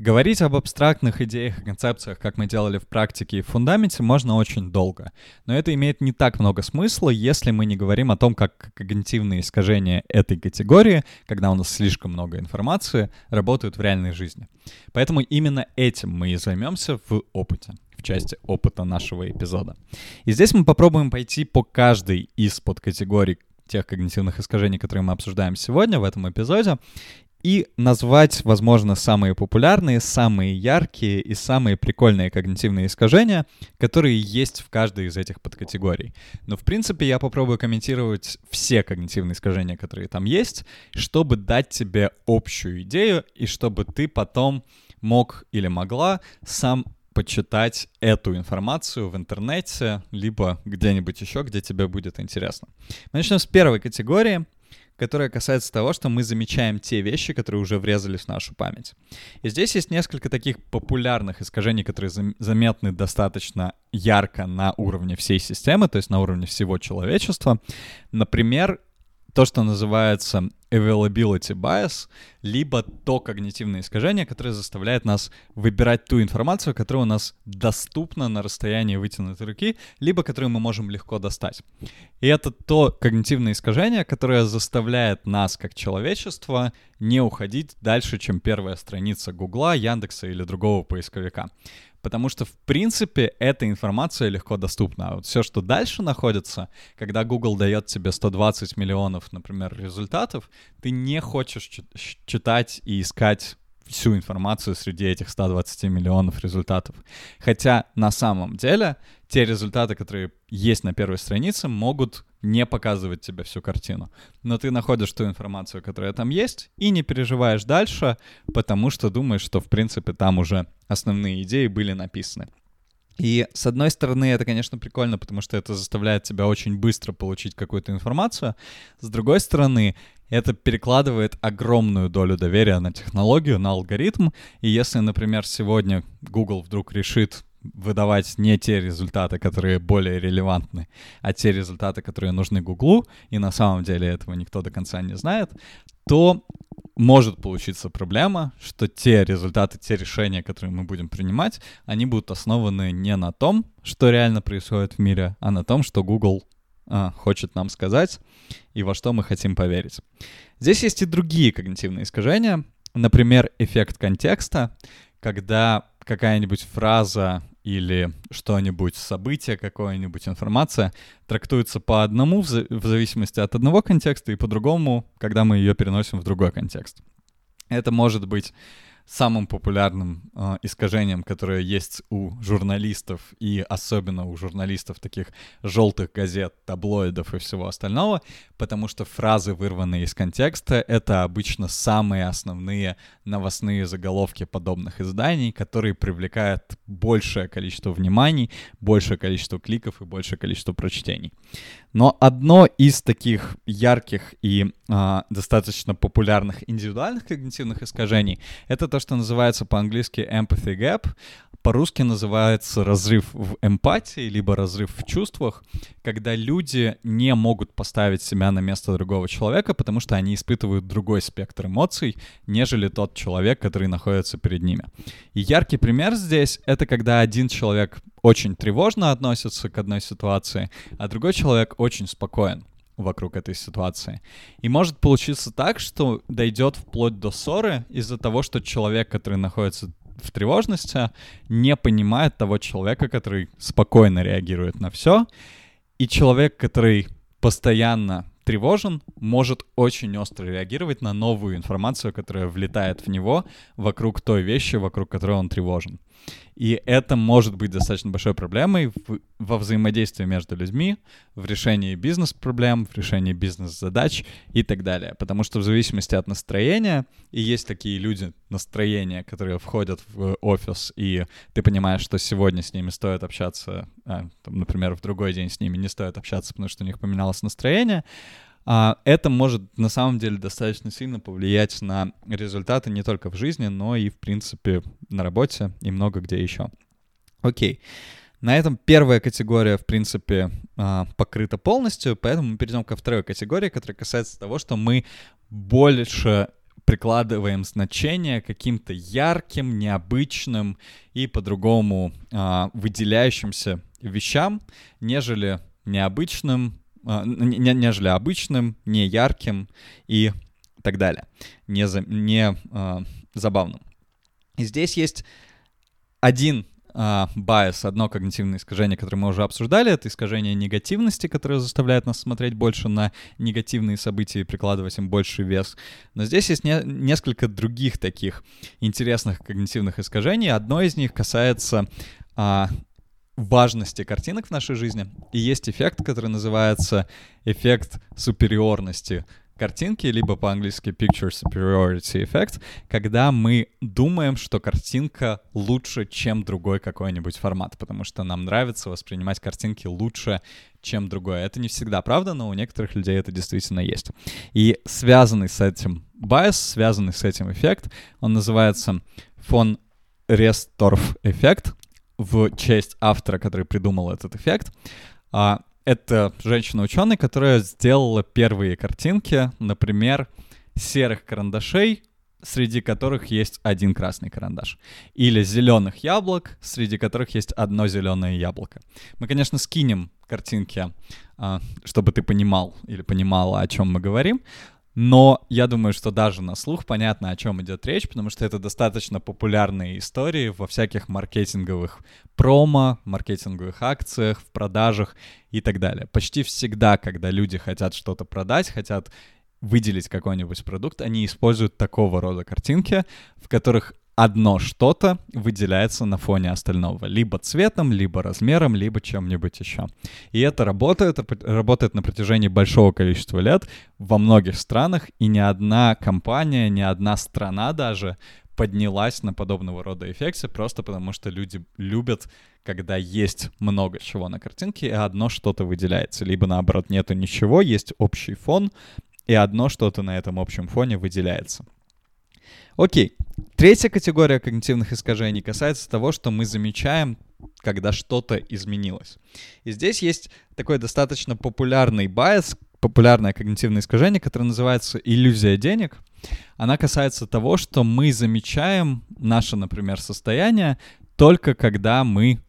Говорить об абстрактных идеях и концепциях, как мы делали в практике и в фундаменте, можно очень долго. Но это имеет не так много смысла, если мы не говорим о том, как когнитивные искажения этой категории, когда у нас слишком много информации, работают в реальной жизни. Поэтому именно этим мы и займемся в опыте в части опыта нашего эпизода. И здесь мы попробуем пойти по каждой из подкатегорий тех когнитивных искажений, которые мы обсуждаем сегодня в этом эпизоде, и назвать, возможно, самые популярные, самые яркие и самые прикольные когнитивные искажения, которые есть в каждой из этих подкатегорий. Но, в принципе, я попробую комментировать все когнитивные искажения, которые там есть, чтобы дать тебе общую идею и чтобы ты потом мог или могла сам почитать эту информацию в интернете, либо где-нибудь еще, где тебе будет интересно. Мы начнем с первой категории — которая касается того, что мы замечаем те вещи, которые уже врезались в нашу память. И здесь есть несколько таких популярных искажений, которые заметны достаточно ярко на уровне всей системы, то есть на уровне всего человечества. Например, то, что называется availability bias, либо то когнитивное искажение, которое заставляет нас выбирать ту информацию, которая у нас доступна на расстоянии вытянутой руки, либо которую мы можем легко достать. И это то когнитивное искажение, которое заставляет нас, как человечество, не уходить дальше, чем первая страница Гугла, Яндекса или другого поисковика потому что, в принципе, эта информация легко доступна. А вот все, что дальше находится, когда Google дает тебе 120 миллионов, например, результатов, ты не хочешь читать и искать всю информацию среди этих 120 миллионов результатов. Хотя на самом деле те результаты, которые есть на первой странице, могут не показывать тебе всю картину. Но ты находишь ту информацию, которая там есть, и не переживаешь дальше, потому что думаешь, что в принципе там уже основные идеи были написаны. И с одной стороны, это, конечно, прикольно, потому что это заставляет тебя очень быстро получить какую-то информацию. С другой стороны, это перекладывает огромную долю доверия на технологию, на алгоритм. И если, например, сегодня Google вдруг решит выдавать не те результаты, которые более релевантны, а те результаты, которые нужны Гуглу, и на самом деле этого никто до конца не знает, то может получиться проблема, что те результаты, те решения, которые мы будем принимать, они будут основаны не на том, что реально происходит в мире, а на том, что Google а, хочет нам сказать и во что мы хотим поверить. Здесь есть и другие когнитивные искажения, например, эффект контекста, когда какая-нибудь фраза или что-нибудь, событие, какая-нибудь информация трактуется по одному в, за- в зависимости от одного контекста и по-другому, когда мы ее переносим в другой контекст. Это может быть самым популярным э, искажением, которое есть у журналистов и особенно у журналистов таких желтых газет, таблоидов и всего остального, потому что фразы, вырванные из контекста, это обычно самые основные новостные заголовки подобных изданий, которые привлекают большее количество вниманий, большее количество кликов и большее количество прочтений. Но одно из таких ярких и э, достаточно популярных индивидуальных когнитивных искажений — это то, что называется по-английски empathy gap, по-русски называется разрыв в эмпатии, либо разрыв в чувствах, когда люди не могут поставить себя на место другого человека, потому что они испытывают другой спектр эмоций, нежели тот человек, который находится перед ними. И яркий пример здесь — это когда один человек очень тревожно относится к одной ситуации, а другой человек очень спокоен вокруг этой ситуации. И может получиться так, что дойдет вплоть до ссоры из-за того, что человек, который находится в тревожности, не понимает того человека, который спокойно реагирует на все. И человек, который постоянно тревожен, может очень остро реагировать на новую информацию, которая влетает в него вокруг той вещи, вокруг которой он тревожен. И это может быть достаточно большой проблемой в, во взаимодействии между людьми, в решении бизнес-проблем, в решении бизнес-задач и так далее. Потому что в зависимости от настроения, и есть такие люди настроения, которые входят в офис, и ты понимаешь, что сегодня с ними стоит общаться, а, там, например, в другой день с ними не стоит общаться, потому что у них поменялось настроение, это может на самом деле достаточно сильно повлиять на результаты не только в жизни, но и, в принципе, на работе и много где еще. Окей. На этом первая категория, в принципе, а, покрыта полностью, поэтому мы перейдем ко второй категории, которая касается того, что мы больше прикладываем значение каким-то ярким, необычным и по-другому а, выделяющимся вещам, нежели необычным, а, не, нежели обычным, не ярким и так далее, не, за, не а, забавным. И здесь есть один байс, одно когнитивное искажение, которое мы уже обсуждали, это искажение негативности, которое заставляет нас смотреть больше на негативные события и прикладывать им больше вес. Но здесь есть не, несколько других таких интересных когнитивных искажений. Одно из них касается а, важности картинок в нашей жизни. И есть эффект, который называется эффект супериорности картинки, либо по-английски Picture Superiority Effect, когда мы думаем, что картинка лучше, чем другой какой-нибудь формат, потому что нам нравится воспринимать картинки лучше, чем другое. Это не всегда правда, но у некоторых людей это действительно есть. И связанный с этим bias, связанный с этим эффект, он называется фон Ресторф эффект в честь автора, который придумал этот эффект. А, это женщина-ученый, которая сделала первые картинки, например, серых карандашей, среди которых есть один красный карандаш. Или зеленых яблок, среди которых есть одно зеленое яблоко. Мы, конечно, скинем картинки, а, чтобы ты понимал или понимала, о чем мы говорим. Но я думаю, что даже на слух понятно, о чем идет речь, потому что это достаточно популярные истории во всяких маркетинговых промо, маркетинговых акциях, в продажах и так далее. Почти всегда, когда люди хотят что-то продать, хотят выделить какой-нибудь продукт, они используют такого рода картинки, в которых одно что-то выделяется на фоне остального. Либо цветом, либо размером, либо чем-нибудь еще. И это работает, работает на протяжении большого количества лет во многих странах, и ни одна компания, ни одна страна даже поднялась на подобного рода эффекте, просто потому что люди любят, когда есть много чего на картинке, и одно что-то выделяется. Либо наоборот нету ничего, есть общий фон, и одно что-то на этом общем фоне выделяется. Окей. Третья категория когнитивных искажений касается того, что мы замечаем, когда что-то изменилось. И здесь есть такой достаточно популярный байс, популярное когнитивное искажение, которое называется иллюзия денег. Она касается того, что мы замечаем наше, например, состояние только когда мы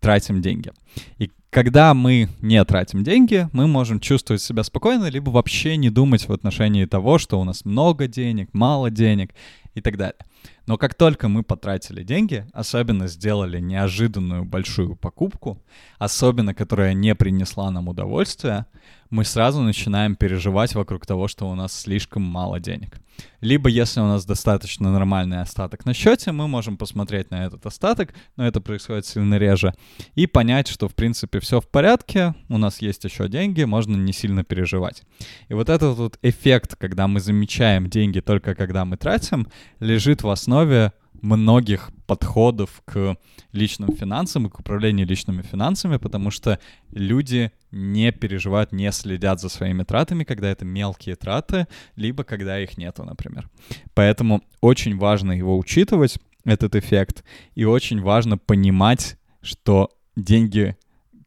тратим деньги. И когда мы не тратим деньги, мы можем чувствовать себя спокойно, либо вообще не думать в отношении того, что у нас много денег, мало денег и так далее. Но как только мы потратили деньги, особенно сделали неожиданную большую покупку, особенно которая не принесла нам удовольствия, мы сразу начинаем переживать вокруг того, что у нас слишком мало денег. Либо, если у нас достаточно нормальный остаток на счете, мы можем посмотреть на этот остаток, но это происходит сильно реже, и понять, что, в принципе, все в порядке, у нас есть еще деньги, можно не сильно переживать. И вот этот вот эффект, когда мы замечаем деньги только когда мы тратим, лежит в основе многих подходов к личным финансам и к управлению личными финансами, потому что люди не переживают, не следят за своими тратами, когда это мелкие траты, либо когда их нету, например. Поэтому очень важно его учитывать, этот эффект, и очень важно понимать, что деньги,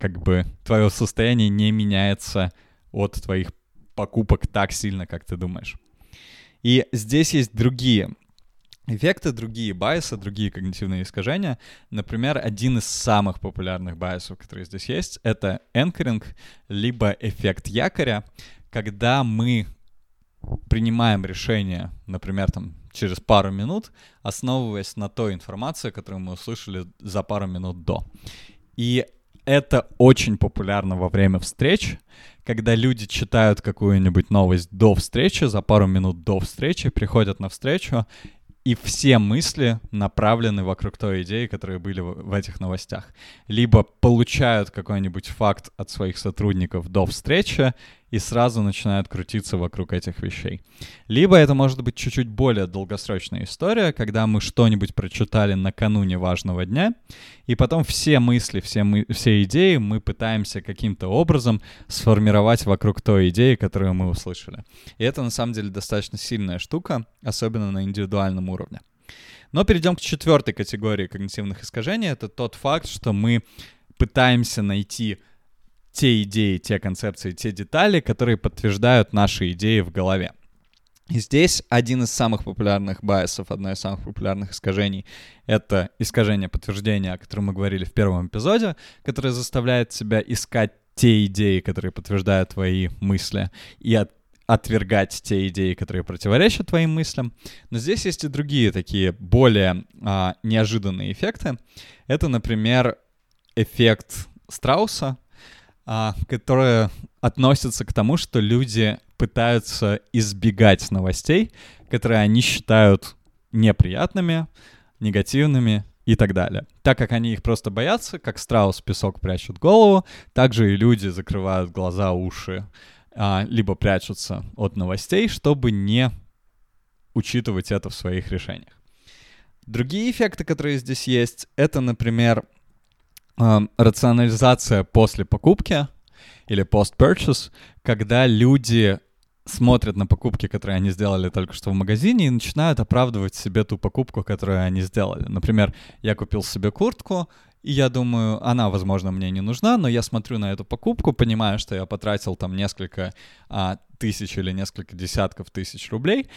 как бы, твое состояние не меняется от твоих покупок так сильно, как ты думаешь. И здесь есть другие эффекты, другие байсы, другие когнитивные искажения. Например, один из самых популярных байсов, которые здесь есть, это энкеринг, либо эффект якоря, когда мы принимаем решение, например, там, через пару минут, основываясь на той информации, которую мы услышали за пару минут до. И это очень популярно во время встреч, когда люди читают какую-нибудь новость до встречи, за пару минут до встречи, приходят на встречу и все мысли направлены вокруг той идеи, которые были в, этих новостях. Либо получают какой-нибудь факт от своих сотрудников до встречи и сразу начинают крутиться вокруг этих вещей. Либо это может быть чуть-чуть более долгосрочная история, когда мы что-нибудь прочитали накануне важного дня, и потом все мысли, все, мы, все идеи мы пытаемся каким-то образом сформировать вокруг той идеи, которую мы услышали. И это на самом деле достаточно сильная штука, особенно на индивидуальном уровне. Но перейдем к четвертой категории когнитивных искажений. Это тот факт, что мы пытаемся найти те идеи, те концепции, те детали, которые подтверждают наши идеи в голове. И здесь один из самых популярных байсов, одно из самых популярных искажений — это искажение подтверждения, о котором мы говорили в первом эпизоде, которое заставляет тебя искать те идеи, которые подтверждают твои мысли, и от, отвергать те идеи, которые противоречат твоим мыслям. Но здесь есть и другие такие более а, неожиданные эффекты. Это, например, эффект Страуса, а, который относится к тому, что люди пытаются избегать новостей, которые они считают неприятными, негативными и так далее. Так как они их просто боятся, как страус песок прячет голову, также и люди закрывают глаза, уши, а, либо прячутся от новостей, чтобы не учитывать это в своих решениях. Другие эффекты, которые здесь есть, это, например, э, рационализация после покупки или post-purchase, когда люди смотрят на покупки, которые они сделали только что в магазине, и начинают оправдывать себе ту покупку, которую они сделали. Например, я купил себе куртку, и я думаю, она, возможно, мне не нужна, но я смотрю на эту покупку, понимаю, что я потратил там несколько а, тысяч или несколько десятков тысяч рублей,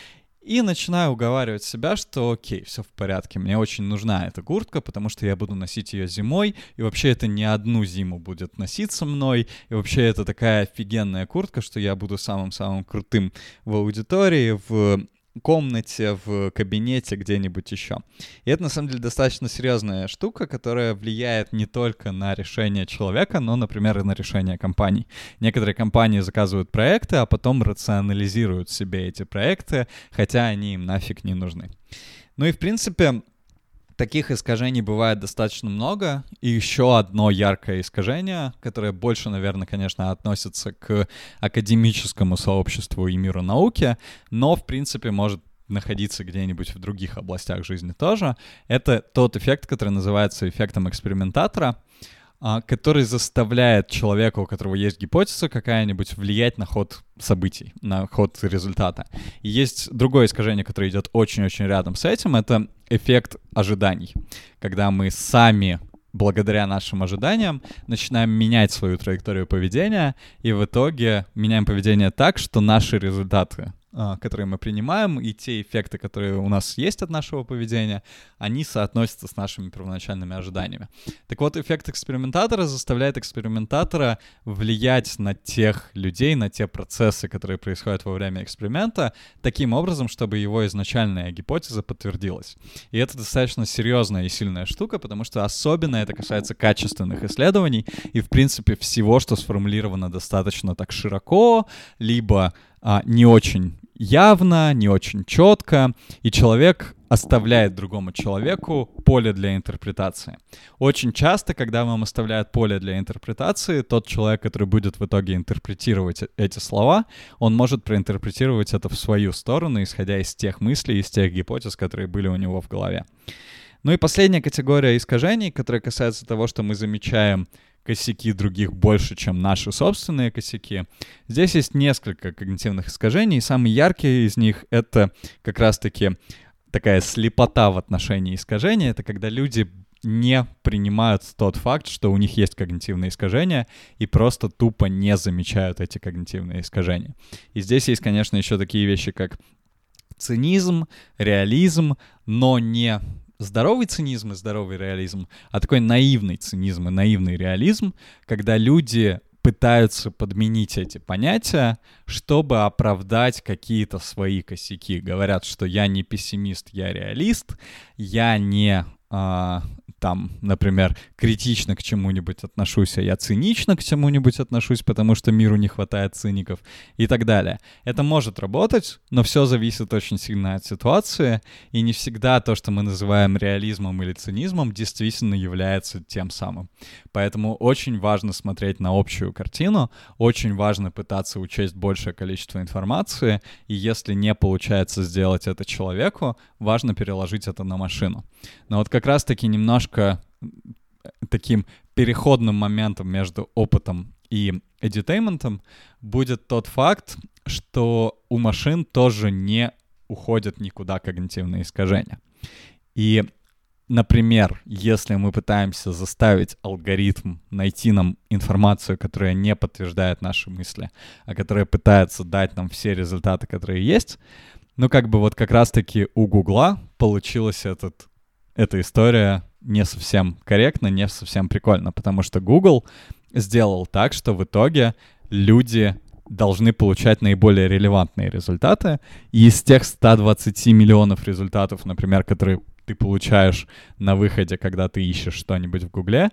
и начинаю уговаривать себя, что окей, все в порядке, мне очень нужна эта куртка, потому что я буду носить ее зимой, и вообще это не одну зиму будет носиться мной, и вообще это такая офигенная куртка, что я буду самым-самым крутым в аудитории, в комнате, в кабинете, где-нибудь еще. И это, на самом деле, достаточно серьезная штука, которая влияет не только на решение человека, но, например, и на решение компаний. Некоторые компании заказывают проекты, а потом рационализируют себе эти проекты, хотя они им нафиг не нужны. Ну и, в принципе, таких искажений бывает достаточно много. И еще одно яркое искажение, которое больше, наверное, конечно, относится к академическому сообществу и миру науки, но, в принципе, может находиться где-нибудь в других областях жизни тоже. Это тот эффект, который называется эффектом экспериментатора. А, который заставляет человека, у которого есть гипотеза какая-нибудь, влиять на ход событий, на ход результата. И есть другое искажение, которое идет очень-очень рядом с этим, это эффект ожиданий. Когда мы сами благодаря нашим ожиданиям начинаем менять свою траекторию поведения, и в итоге меняем поведение так, что наши результаты а, которые мы принимаем, и те эффекты, которые у нас есть от нашего поведения, они соотносятся с нашими первоначальными ожиданиями. Так вот, эффект экспериментатора заставляет экспериментатора влиять на тех людей, на те процессы, которые происходят во время эксперимента, таким образом, чтобы его изначальная гипотеза подтвердилась. И это достаточно серьезная и сильная штука, потому что особенно это касается качественных исследований и, в принципе, всего, что сформулировано достаточно так широко, либо а, не очень явно, не очень четко, и человек оставляет другому человеку поле для интерпретации. Очень часто, когда вам оставляют поле для интерпретации, тот человек, который будет в итоге интерпретировать эти слова, он может проинтерпретировать это в свою сторону, исходя из тех мыслей, из тех гипотез, которые были у него в голове. Ну и последняя категория искажений, которая касается того, что мы замечаем косяки других больше, чем наши собственные косяки. Здесь есть несколько когнитивных искажений, самый яркий из них — это как раз-таки такая слепота в отношении искажения. Это когда люди не принимают тот факт, что у них есть когнитивные искажения, и просто тупо не замечают эти когнитивные искажения. И здесь есть, конечно, еще такие вещи, как цинизм, реализм, но не здоровый цинизм и здоровый реализм, а такой наивный цинизм и наивный реализм, когда люди пытаются подменить эти понятия, чтобы оправдать какие-то свои косяки. Говорят, что я не пессимист, я реалист, я не а, там, например, критично к чему-нибудь отношусь, а я цинично к чему-нибудь отношусь, потому что миру не хватает циников и так далее. Это может работать, но все зависит очень сильно от ситуации, и не всегда то, что мы называем реализмом или цинизмом, действительно является тем самым. Поэтому очень важно смотреть на общую картину, очень важно пытаться учесть большее количество информации, и если не получается сделать это человеку, важно переложить это на машину. Но вот как раз-таки немножко таким переходным моментом между опытом и edutainment будет тот факт, что у машин тоже не уходят никуда когнитивные искажения. И, например, если мы пытаемся заставить алгоритм найти нам информацию, которая не подтверждает наши мысли, а которая пытается дать нам все результаты, которые есть, Ну, как бы вот как раз-таки у Гугла получилась этот, эта история не совсем корректно, не совсем прикольно, потому что Google сделал так, что в итоге люди должны получать наиболее релевантные результаты. И из тех 120 миллионов результатов, например, которые ты получаешь на выходе, когда ты ищешь что-нибудь в Гугле,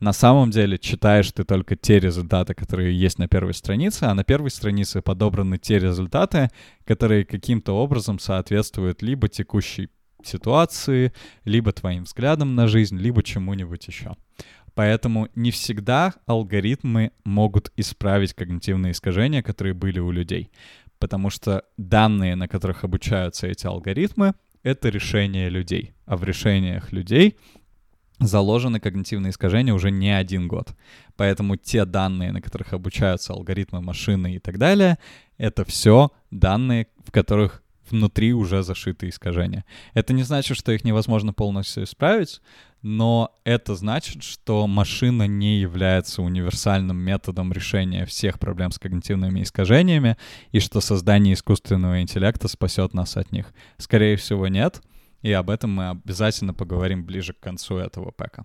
на самом деле читаешь ты только те результаты, которые есть на первой странице, а на первой странице подобраны те результаты, которые каким-то образом соответствуют либо текущей ситуации, либо твоим взглядам на жизнь, либо чему-нибудь еще. Поэтому не всегда алгоритмы могут исправить когнитивные искажения, которые были у людей. Потому что данные, на которых обучаются эти алгоритмы, это решения людей. А в решениях людей заложены когнитивные искажения уже не один год. Поэтому те данные, на которых обучаются алгоритмы машины и так далее, это все данные, в которых внутри уже зашиты искажения. Это не значит, что их невозможно полностью исправить, но это значит, что машина не является универсальным методом решения всех проблем с когнитивными искажениями, и что создание искусственного интеллекта спасет нас от них. Скорее всего, нет, и об этом мы обязательно поговорим ближе к концу этого пэка.